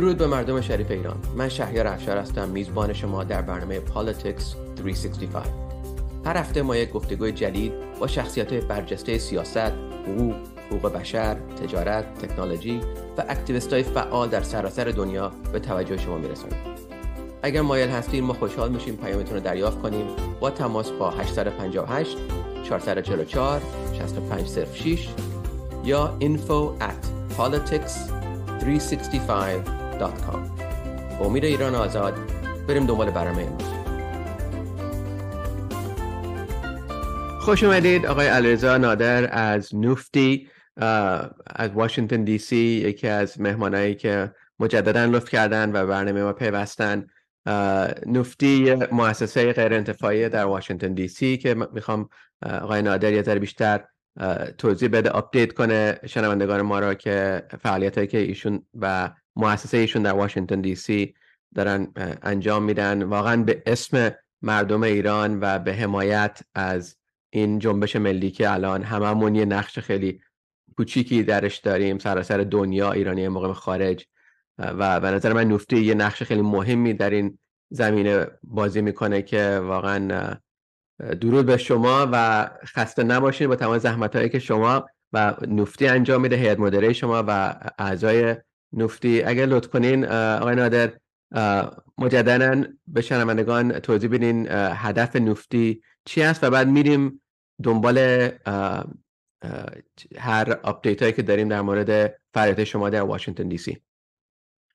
درود به مردم شریف ایران. من شهریار افشار هستم. میزبان شما در برنامه Politics 365 هر هفته ما یک گفتگوی جدید با شخصیت برجسته سیاست، حقوق، حقوق بشر، تجارت، تکنولوژی و اکتیویست های فعال در سراسر دنیا به توجه شما میرسانیم. اگر مایل هستید ما خوشحال میشیم پیامتون رو دریافت کنیم. با تماس با 858 444 6506 یا info at politics365.com امید ایران آزاد. بریم دنبال برنامه امروز. خوش اومدید آقای علیرضا نادر از نوفتی از واشنگتن دی سی یکی از مهمانایی که مجددا لطف کردن و برنامه ما پیوستن. نفتی مؤسسه غیر انتفاعی در واشنگتن دی سی که می‌خوام آقای نادر یه ذره بیشتر توضیح بده update کنه شنوندگان ما را که فعالیت که ایشون و مؤسسه ایشون در واشنگتن دی سی دارن انجام میدن. واقعا به اسم مردم ایران و به حمایت از این جنبش ملی که الان هممون یه نقش خیلی کوچیکی درش داریم سراسر دنیا ایرانی مقیم خارج. و به نظر من NUFDI یه نقش خیلی مهمی در این زمینه بازی می‌کنه که واقعا درود به شما و خسته نباشید با تمام زحمت هایی که شما و NUFDI انجام میده هیئت مدیره شما و اعضای NUFDI اگر لطف کنین آقای نادر مجددا به شنوندگان توضیح بدین هدف NUFDI چی است و بعد میریم دنبال هر update هایی که داریم در مورد فعالیت شما در واشنگتن دی سی.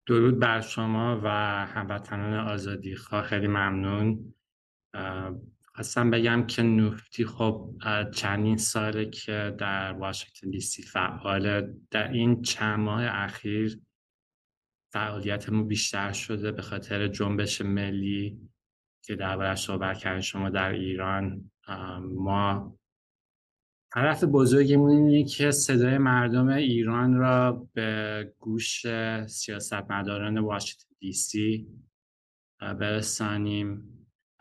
درود بر شما و هموطنان آزادی. خواه خیلی ممنون. خواستم بگم که نوفتی خب چندین ساله که در واشنگتن دی سی فعاله. در این چند ماه اخیر فعالیتمون بیشتر شده به خاطر جنبش ملی که دربارش صحبت کردن شما در ایران. ما هدف بزرگمون اینه که صدای مردم ایران را به گوش سیاستمداران واشنگتن دی سی برسانیم.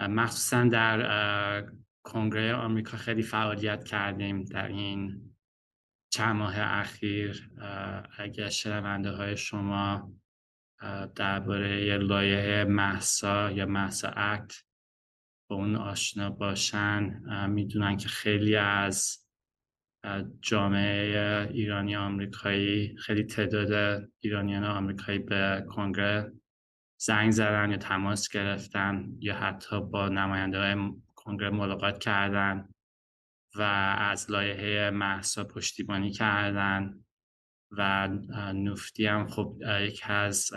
مخصوصا در کنگره آمریکا خیلی فعالیت کردیم در این چند ماه اخیر. اگر شنونده های شما درباره لایه محسا یا محسا اکت با اون آشنا باشن. می‌دونن که خیلی از جامعه ایرانی آمریکایی خیلی تعداد ایرانیان آمریکایی به کنگره زنگ زدن یا تماس گرفتن یا حتی با نماینده های کنگره ملاقات کردن و از لایحه محسا پشتیبانی کردن. و نفتی هم خب یک از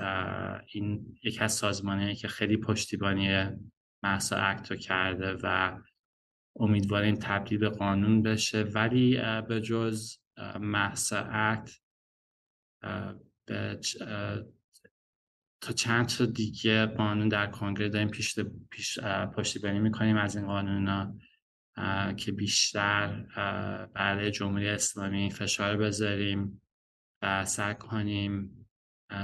این یک از سازمانی که خیلی پشتیبانی محسا اکتو کرده و امیدواریم تبدیل به قانون بشه. ولی به جز محسا اکت تا چند تا دیگه قانون در کنگره داریم پیش, پیش پشتیبانی می‌کنیم از این قانون ها که بیشتر برای جمهوری اسلامی فشار بذاریم. و سعی کنیم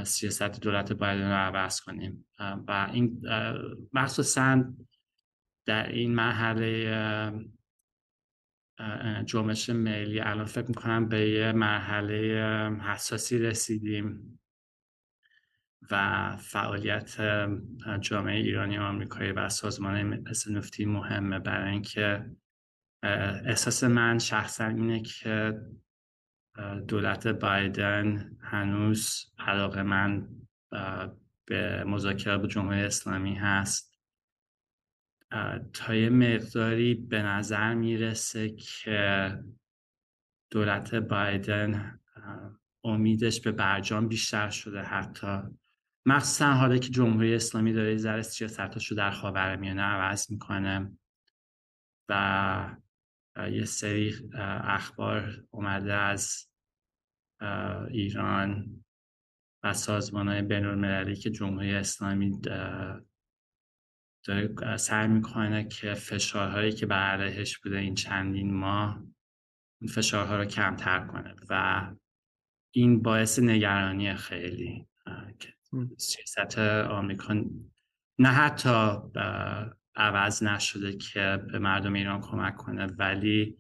سیاست دولت بایدن رو عوض کنیم. و این مخصوصا در این مرحله جنبش ملی الان فکر می‌کنم به یه مرحله حساسی رسیدیم و فعالیت جامعه ایرانی و آمریکایی و سازمان نفتی مهمه. برای اینکه احساس من شخصا اینه که دولت بایدن هنوز علاقه من به مذاکره با جمهوری اسلامی هست. تا یه مقداری به نظر می‌رسه که دولت بایدن امیدش به برجام بیشتر شده حتی. مخصوصا حالا که جمهوری اسلامی داره ذره سیاستاشو رو در خاورمیانه عوض می‌کنه و یه سری اخبار اومده از ایران و سازمان های بین المللی که جمهوری اسلامی داره سعی می‌کنه که فشارهایی که بر علیهش بوده این چندین ماه این فشارها رو کمتر کنه و این باعث نگرانی خیلی سیاست آمریکا نه حتی عوض نشده که به مردم ایران کمک کنه ولی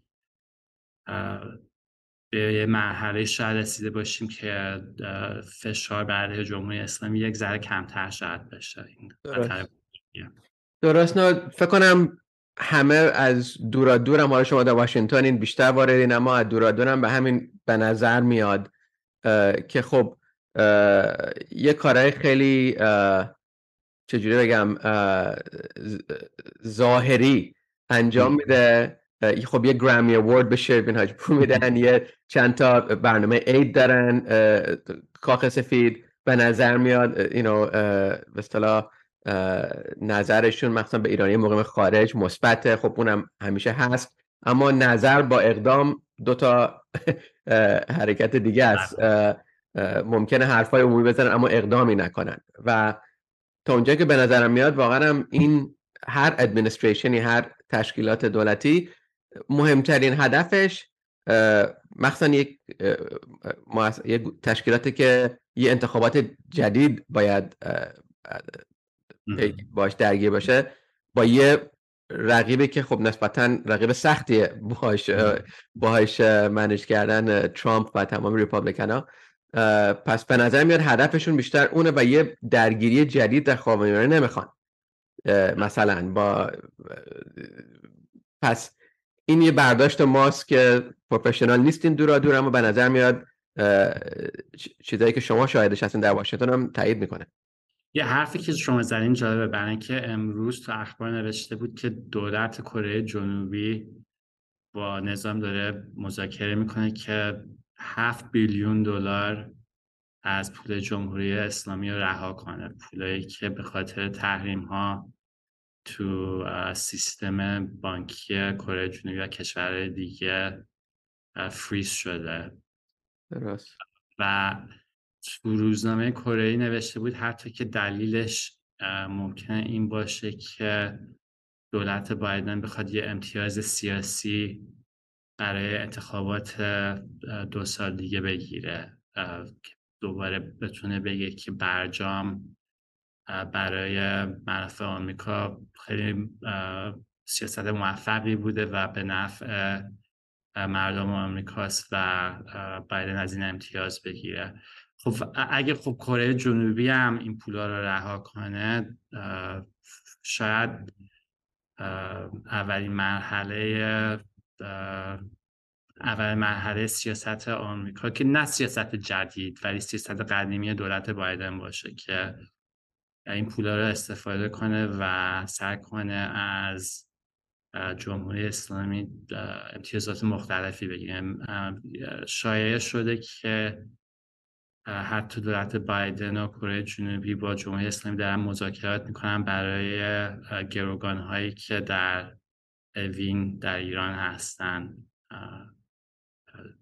به مرحله شاید رسیده باشیم که فشار بر جمهوری اسلامی یک ذره کمتر شاید بشه درست, درست. فکر کنم همه از دورا دورم حالا شما در واشنگتن این بیشتر واردین اما از دورا دورم به همین به نظر میاد که خب یه کارهای خیلی چجوری بگم ظاهری انجام میده. خب یه گرامی اوورد به شروین حاج پور میدن یه چند تا برنامه اید دارن کاخ سفید به نظر میاد اینو به اصطلاح نظرشون مثلا به ایرانی مقیم خارج مثبت خب اونم همیشه هست. اما نظر با اقدام دو تا حرکت دیگه است. ممکنه حرفای عمومی بزنن اما اقدامی نکنن. و تا اونجا که به نظرم میاد واقعا هم این هر ادمنستریشنی هر تشکیلات دولتی مهمترین هدفش مخصوصا یک تشکیلاتی که یه انتخابات جدید باید باش درگیر باشه با یه رقیبی که خب نسبتا رقیب سختیه باش باهاش منش کردن ترامپ و تمام ریپابلیکن ها پس به نظر میاد هدفشون بیشتر اونه و یه درگیری جدید در خاورمیانه نمی‌خوان. مثلا با پس این یه برداشت ماست که پروفشنال نیستیم دورا دور اما به نظر میاد چیزایی که شما شاهدش هستین در واشنگتن هم تایید می‌کنه. یه حرفی که شما زدین جالبه برای که امروز تو اخبار نوشته بود که دولت کره جنوبی با نظام داره مذاکره می‌کنه که 7 بیلیون دلار از پول جمهوری اسلامی رها کنه. پولایی که به خاطر تحریم ها تو سیستم بانکی کره جنوبی و کشورهای دیگه فریز شده. درست. و تو روزنامه کره نوشته بود حتی که دلیلش ممکنه این باشه که دولت بایدن بخواد یه امتیاز سیاسی برای انتخابات دو سال دیگه بگیره. دوباره بتونه بگه که برجام برای منافع آمریکا خیلی سیاست موفقی بوده و به نفع مردم آمریکاست و بایدن از این امتیاز بگیره. خب اگه خب کره جنوبی هم این پولا رو رها کنه شاید اولین مرحله اول مرحله سیاست آمریکا که نه سیاست جدید ولی سیاست قدیمی دولت بایدن باشه که این پولا رو استفاده کنه و سعی کنه از جمهوری اسلامی امتیازات مختلفی بگیره. شایعه شده که حتی دولت بایدن و کره جنوبی با جمهوری اسلامی دارن مذاکرات می‌کنن برای گروگان هایی که در اوین در ایران هستن.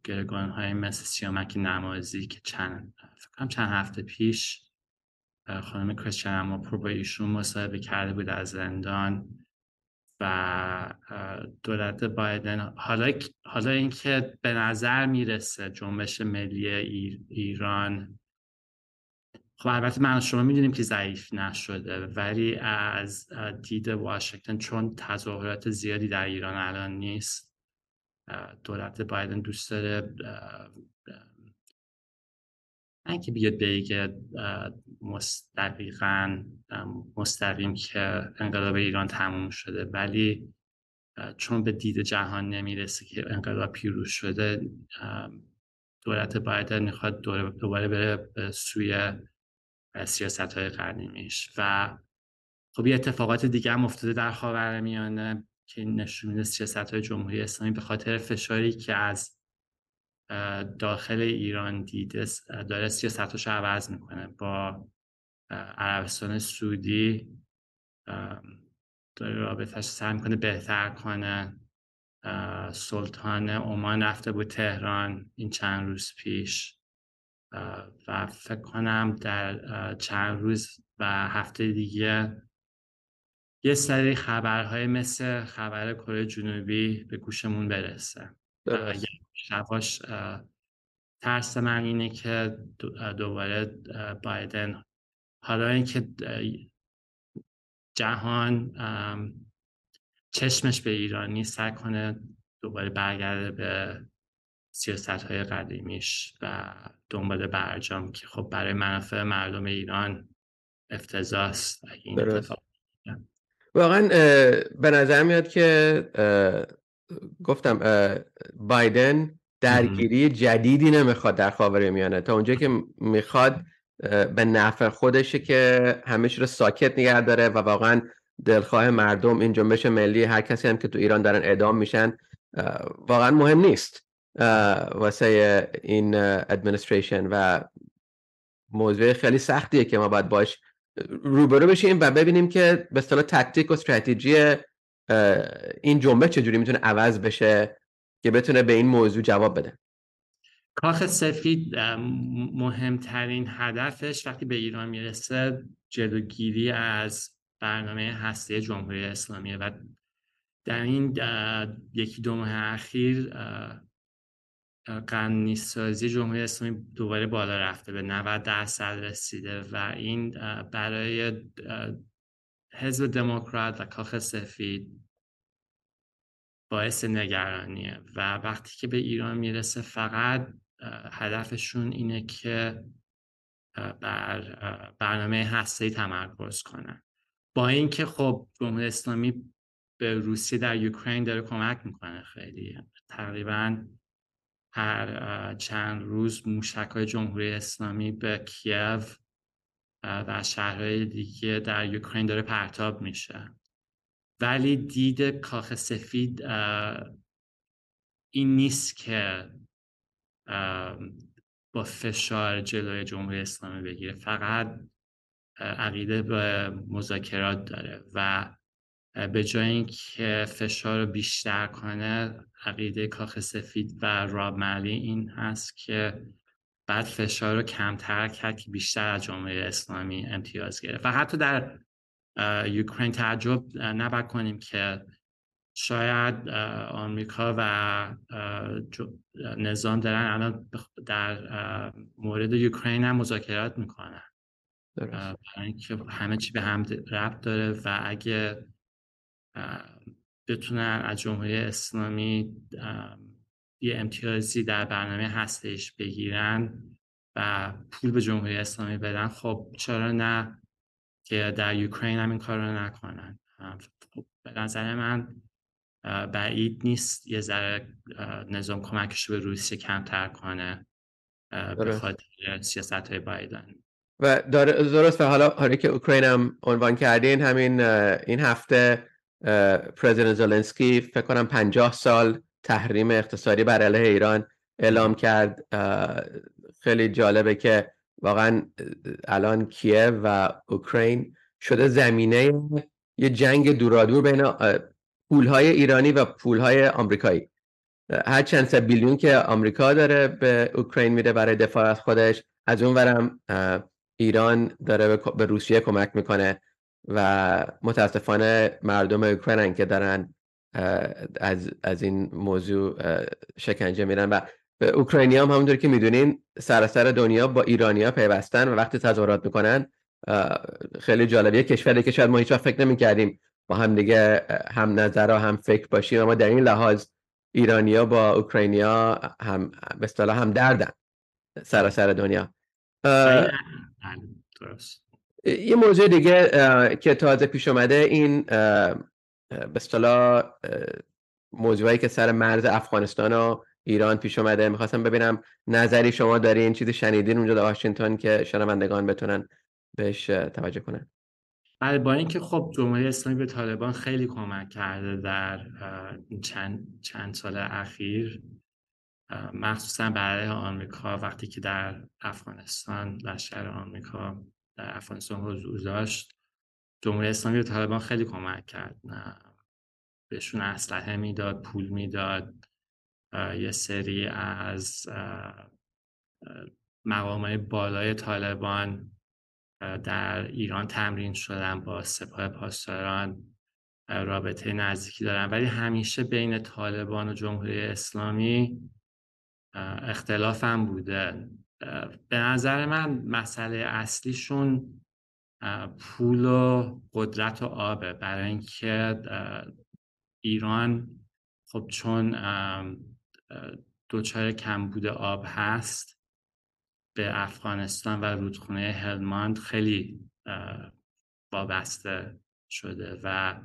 گروگان های مثل سیامک نمازی که چند فکرم چند هفته پیش خانم کریستیان اما پرو با ایشون مصاحبه کرده بود از زندان و دولت بایدن. حالا حالا اینکه به نظر می‌رسه جنبش ملی ایران. خب البته من شما می‌دونیم که ضعیف نشده ولی از دید واشنگتن چون تظاهرات زیادی در ایران الان نیست دولت بایدن دوست داره نه که بیاد بگه مستقیقا مستقیم که انقلاب ایران تموم شده ولی چون به دید جهان نمی‌رسه که انقلاب پیروز شده دولت بایدن می‌خواد دوباره بره به سوی سیاست های قدیمیش. و خب یه اتفاقات دیگه هم افتاده در خاورمیانه که نشون میده سیاست های جمهوری اسلامی به خاطر فشاری که از داخل ایران دیده داره سیاستش عوض می‌کنه. با عربستان سعودی داره رابطهش سعی می‌کنه بهتر کنه. سلطان عمان رفته بود تهران این چند روز پیش. و فکر کنم در چند روز و هفته دیگه یه سری خبرهای مثل خبر کره جنوبی به گوشمون برسه. شواش ترس من اینه که دوباره بایدن. حالا اینکه جهان چشمش به ایرانی سعی کنه دوباره برگرده به سیاست های قدیمیش و دنبال برجام که خب برای منافع مردم ایران افتضاح است این اتفاق واقعا به نظر میاد که گفتم بایدن درگیری جدیدی نمی‌خواد در خاور میانه. تا اونجا که می‌خواد به نفع خودشه که همیشه رو ساکت نگه داره و واقعا دلخواه مردم این جنبش ملی هر کسی هم که تو ایران دارن اعدام میشن واقعا مهم نیست. واسه این ادمنستریشن و موضوع خیلی سختیه که ما باید باش روبرو بشیم و ببینیم که به اصطلاح تکتیک و استراتژی این جنبش چجوری می‌تونه عوض بشه. که بتونه به این موضوع جواب بده. کاخ سفید مهمترین هدفش وقتی به ایران می‌رسه جلوگیری از برنامه هسته جمهوری اسلامیه و در این یکی دو ماه اخیر قنی سازی جمهوری اسلامی دوباره بالا رفته به 90 درصد رسیده و این برای حزب دموکرات و کاخ سفید باعث نگرانیه و وقتی که به ایران می‌رسه فقط هدفشون اینه که بر برنامه هسته تمرکز کنن. با اینکه خب جمهوری اسلامی به روسیه در اوکراین داره کمک می‌کنه خیلی. تقریبا هر چند روز موشک های جمهوری اسلامی به کیو و شهرهای دیگه در اوکراین داره پرتاب میشه. ولی دید کاخ سفید این نیست که با فشار جلوی جمهوری اسلامی بگیره. فقط عقیده به مذاکرات داره و به جای اینکه فشار رو بیشتر کنه عقیده کاخ سفید و راب ملی این هست که بعد فشار رو کمتر کرد که بیشتر از جمهوری اسلامی امتیاز گرفت. و حتی در یوکرین تعجب نباید کنیم که شاید آمریکا و نظام دارن الان در مورد یوکرین هم مذاکرات می‌کنن. برای اینکه همه چی به هم ربط داره و اگه بتونن از جمهوری اسلامی یه امتیازی در برنامه هستش بگیرن و پول به جمهوری اسلامی بدن خب چرا نه که در یوکرین هم این کار رو نکنن خب به نظر من بعید نیست یه ذره نظام کمکش به روسیه کمتر کنه به خاطر سیاست های بایدن. و درست و حالا حالا که اوکراین هم عنوان کردین همین این هفته پرزیدنت زلنسکی فکر کنم 50 سال تحریم اقتصادی بر علیه ایران اعلام کرد. خیلی جالبه که واقعا الان کیف و اوکراین شده زمینه یه جنگ دورادور بین پولهای ایرانی و پولهای آمریکایی. هر چند سه بیلیون که آمریکا داره به اوکراین میده برای دفاع از خودش از اون ورم ایران داره به روسیه کمک می‌کنه و متاسفانه مردم اوکراین که دارن از, از این موضوع شکنجه میرن و اوکراینی هم همونطور که می‌دونین سراسر دنیا با ایرانیا پیوستن و وقتی تظاهرات می‌کنن خیلی جالبیه کشوری که شاید ما هیچ فکر نمی‌کردیم با هم دیگه هم نظر و هم فکر باشیم اما در این لحاظ ایرانیا با اوکراینیا هم به اصطلاح هم دردن سراسر دنیا. یه موضوع دیگه که تازه پیش اومده این به اصطلاح موضوعی که سر مرز افغانستان و ایران پیش اومده. می‌خواستم ببینم نظری شما دارین چیزی شنیدین اونجا در واشنگتن که شنوندگان بتونن بهش توجه کنن. بله با اینکه خب جمهوری اسلامی به طالبان خیلی کمک کرده در چند, چند سال اخیر مخصوصا برای آمریکا وقتی که در افغانستان لشکر آمریکا در افغانستان حضور داشت جمهوری اسلامی به طالبان خیلی کمک کرد. بهشون اسلحه می‌داد پول می‌داد. یه سری از مقامهای بالای طالبان در ایران تمرین شدن با سپاه پاسداران رابطه نزدیکی دارن. ولی همیشه بین طالبان و جمهوری اسلامی اختلاف هم بوده. به نظر من مسئله اصلیشون پول و قدرت و آبه. برای اینکه ایران خب چون دچار کمبود آب هست به افغانستان و رودخونه هلماند خیلی وابسته شده و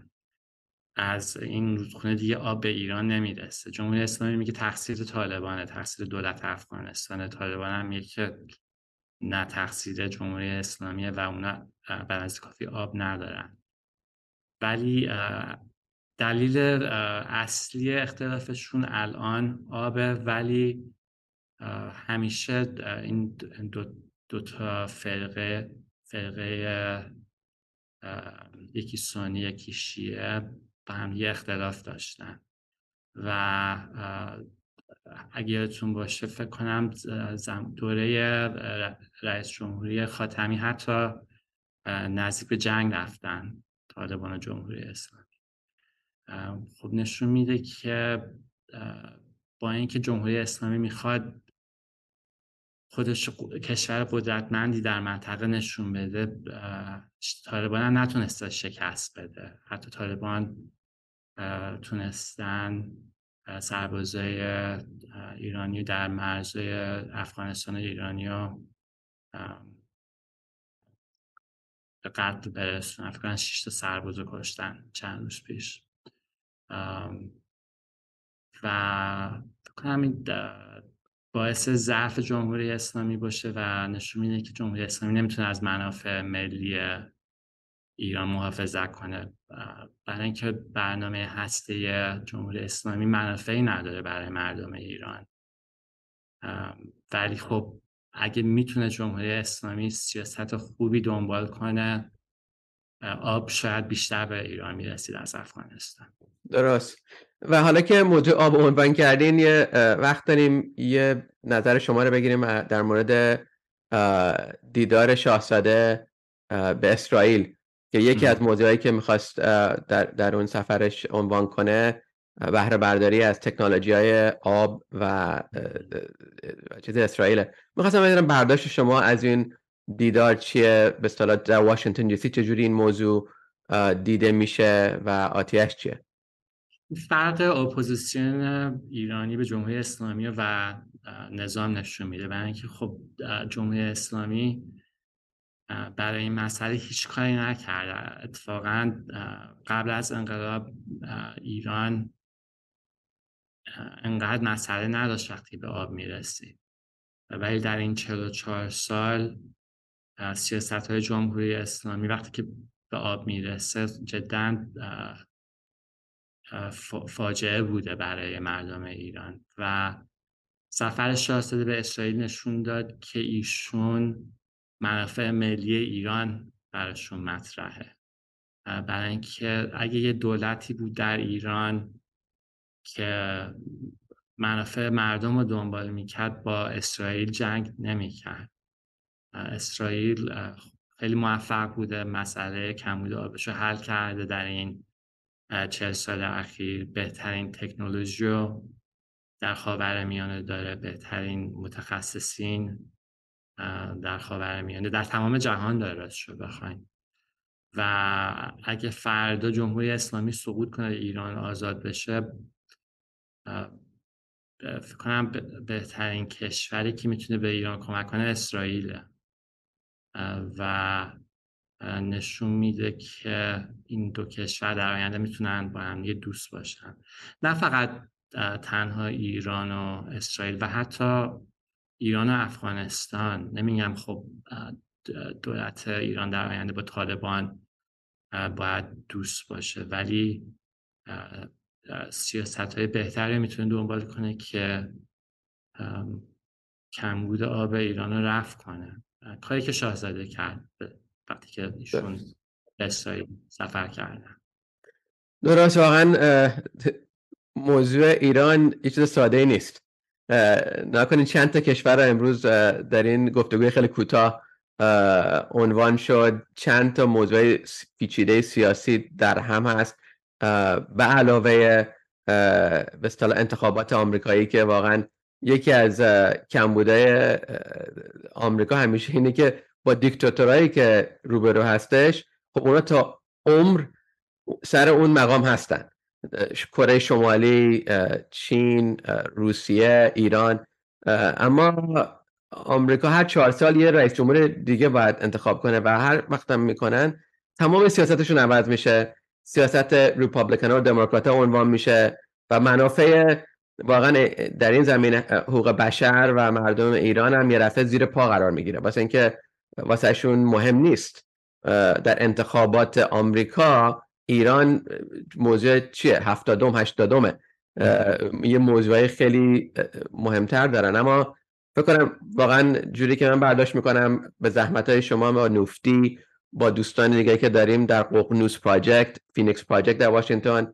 از این رودخونه دیگه آب به ایران نمی‌رسه. جمهوری اسلامی میگه تقصیر طالبانه تقصیر دولت افغانستان طالبان هم میگه که نه تقصیر جمهوری اسلامیه و اونا از کافی آب ندارن. ولی دلیل اصلی اختلافشون الان آبه ولی همیشه این دو, دو تا فرقه فرقه یکی سنی یکی شیعه با هم یه اختلاف داشتن. و اگه یادتون باشه فکر کنم دوره رئیس جمهوری خاتمی حتی نزدیک به جنگ رفتن طالبان جمهوری اسلامی. خب نشون میده که با اینکه جمهوری اسلامی می‌خواد خودش کشور قدرتمندی در منطقه نشون بده طالبان هم نتونسته شکست بده. حتی طالبان تونستن سربازای ایرانی در مرزهای افغانستان ایرانی رو به قتل برسون افغان شیش تا کشتن چند روز پیش. و کنم این باعث ضعف جمهوری اسلامی باشه و نشون میده که جمهوری اسلامی نمی‌تونه از منافع ملی ایران محافظت کنه. برای اینکه برنامه هسته جمهوری اسلامی منافعی نداره برای مردم ایران. ولی خب اگه می‌تونه جمهوری اسلامی سیاست خوبی دنبال کنه آب شاید بیشتر به ایران می‌رسید از افغانستان. درست. و حالا که موضوع آب عنوان کردین یه وقت داریم یه نظر شما رو بگیریم در مورد دیدار شاهزاده به اسرائیل که یکی از موضوعایی که می‌خواست در, در اون سفرش عنوان کنه بهره برداری از تکنولوژی های آب و چیز اسرائیل می‌خواستم بدونم برداشت شما از این دیدار چیه؟ به اصطلاح در واشنگتن دی سی چجوری این موضوع دیده میشه و آتیه‌ش چیه؟ فرق اپوزیسیون ایرانی به جمهوری اسلامی و نظام نشون میده. برای اینکه خب جمهوری اسلامی برای این مسئله هیچ کاری نکرده. اتفاقا قبل از انقلاب ایران انقدر مسئله نداشت وقتی به آب می‌رسید. ولی در این 44 سال سیاست های جمهوری اسلامی وقتی که به آب می‌رسه جدا فاجعه بوده برای مردم ایران و سفر شاهزاده به اسرائیل نشون داد که ایشون منافع ملی ایران براشون مطرحه. برای اینکه اگه یه دولتی بود در ایران که منافع مردم رو دنبال می‌کرد با اسرائیل جنگ نمی‌کرد. اسرائیل خیلی موفق بوده مسئله کمبود آبش رو حل کرده در این چهل سال اخیر. بهترین تکنولوژی رو در خاور میانه داره بهترین متخصصین در خاور میانه در تمام جهان داره راست شو بخواین. و اگه فردا جمهوری اسلامی سقوط کنه ایران آزاد بشه فکر کنم بهترین کشوری که می‌تونه به ایران کمک کنه اسرائیله. و نشون میده که این دو کشور در آینده می‌تونن با هم یه دوست باشن. نه فقط تنها ایران و اسرائیل و حتی ایران و افغانستان. نمیگم خب دولت ایران در آینده با طالبان باید دوست باشه. ولی سیاست های بهتری می‌تونه دنبال کنه که کمبود آب ایران رو رفت کنه. کاری که شاهزاده کرد وقتی که ایشون اسرائیل سفر کردن. درست واقعا موضوع ایران یه چیز ساده نیست. نکنید چند تا کشور امروز در این گفتگوی خیلی کوتاه عنوان شد. چند تا موضوع پیچیده سیاسی در هم هست. به علاوه به انتخابات آمریکایی که واقعا یکی از کمبودهای آمریکا همیشه اینه که با دیکتاتورایی که روبرو هستش خب اونا تا عمر سر اون مقام هستن. کره شمالی چین روسیه ایران اما آمریکا هر چهار سال یه رئیس جمهور دیگه باید انتخاب کنه و هر وقتم می‌کنن تمام سیاستشون عوض میشه. سیاست ریپابلیکن و دموکرات عنوان میشه و منافع واقعا در این زمینه حقوق بشر و مردم ایران هم یه دفعه زیر پا قرار می‌گیره. واسه اینکه واسهشون مهم نیست. در انتخابات آمریکا ایران موضوع چیه؟ هفتادم هشتادمه یه موضوعی خیلی مهمتر دارن. اما فکر کنم واقعا جوری که من برداشت می‌کنم به زحمت های شما با NUFDI با دوستان دیگه که داریم در ققنوس project Phoenix Project در واشنگتن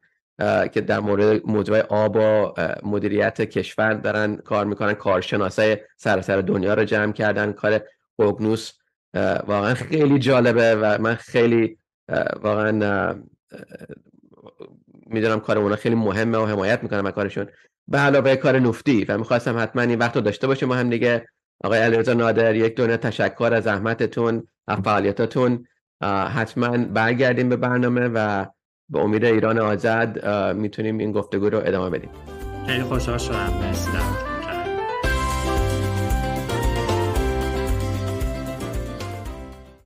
که در مورد موضوع آب و مدیریت کشور دارن کار می‌کنن کارشناسای سراسر دنیا رو جمع کردن. کار ققنوس واقعا خیلی جالبه و من خیلی واقعا می‌دونم کار اونا خیلی مهمه و حمایت می‌کنم از کارشون. به علاوه کار نفتی و می‌خواستم حتما این وقت رو داشته باشیم ما هم دیگه. آقای علیرضا نادر یک دونه تشکر از زحمتتون از فعالیتاتون. حتما برگردیم به برنامه و به امید ایران آزاد می‌تونیم این گفتگو رو ادامه بدیم. خیلی خوشحال شدم مرسی.